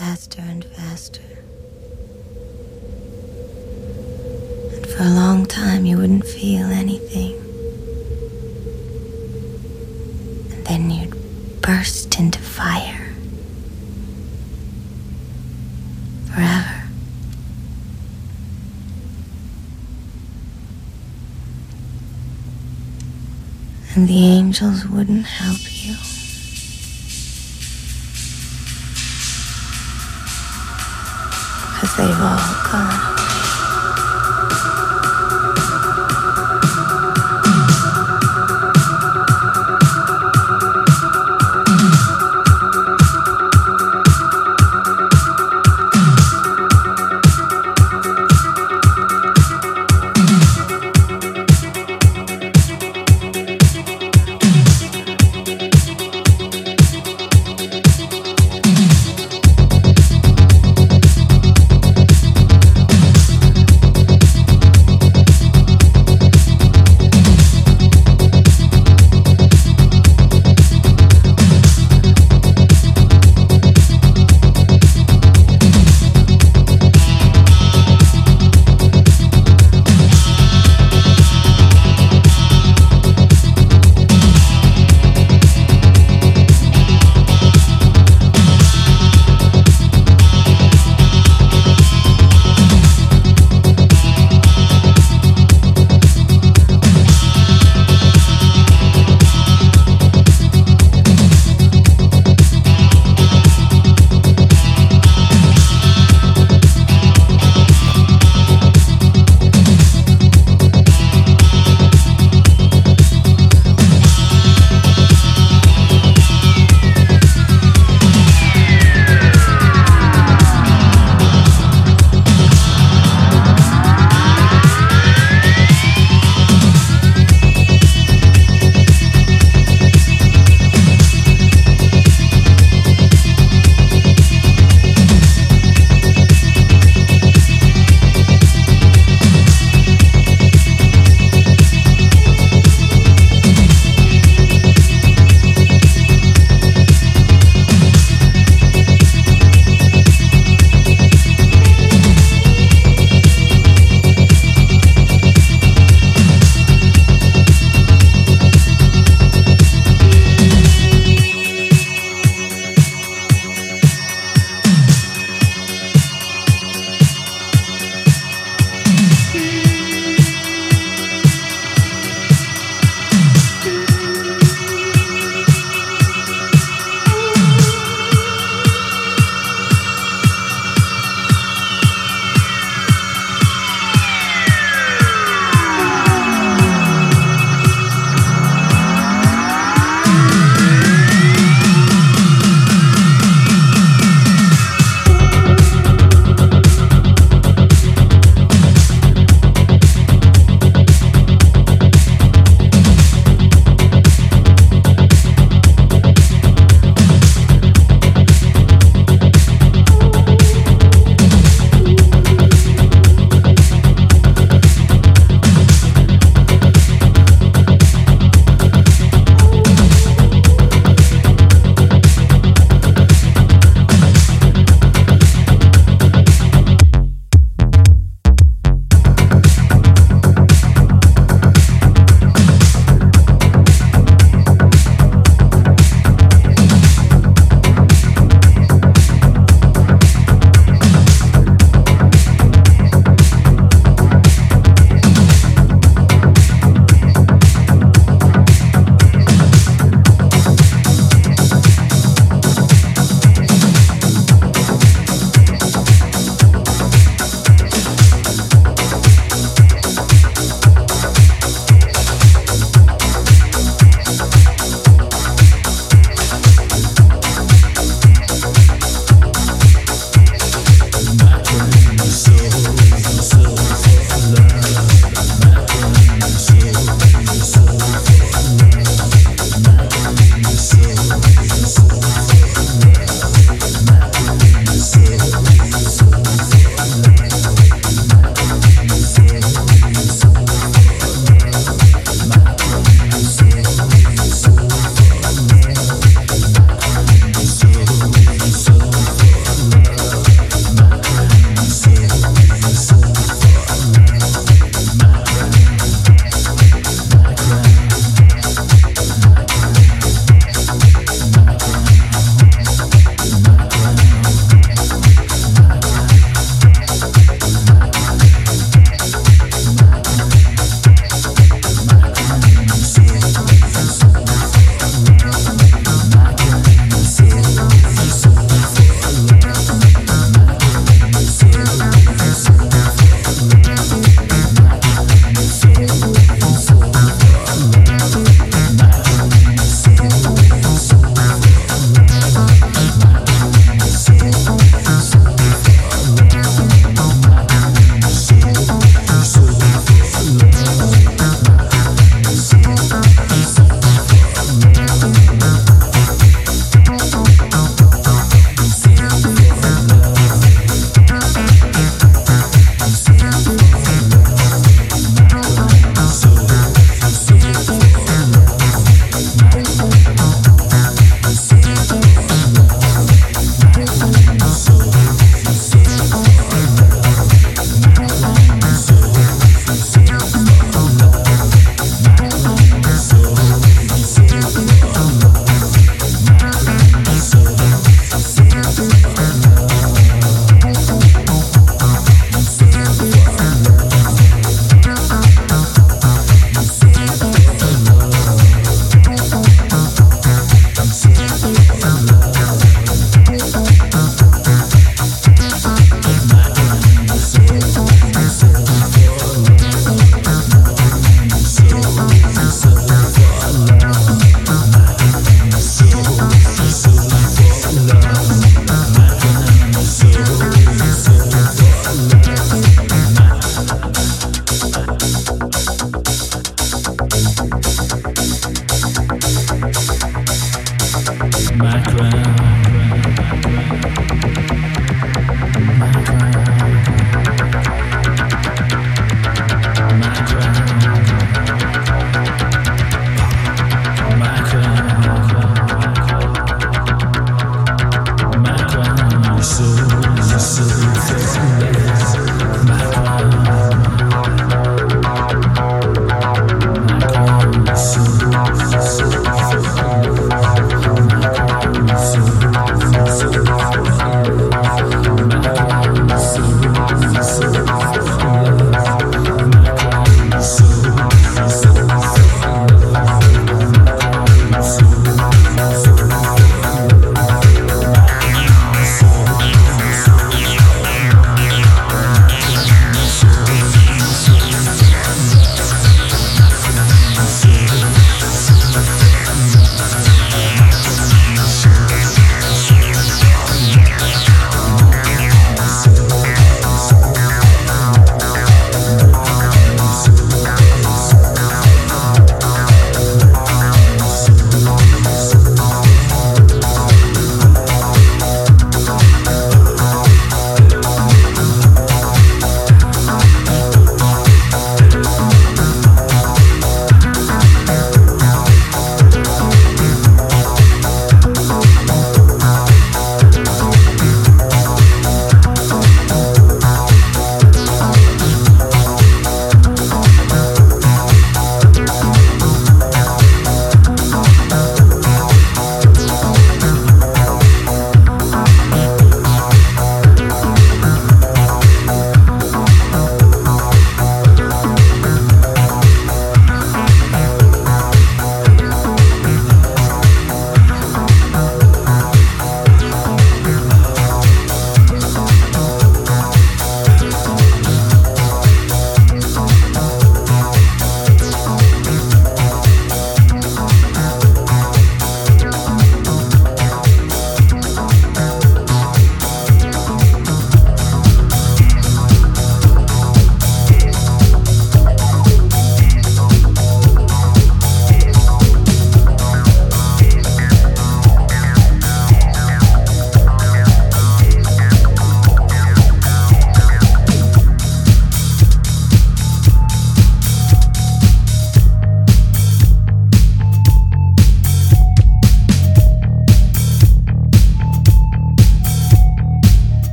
faster and faster. And for a long time, you wouldn't feel anything. And then you'd burst into fire. Forever. And the angels wouldn't help you. Tẩy vỏ.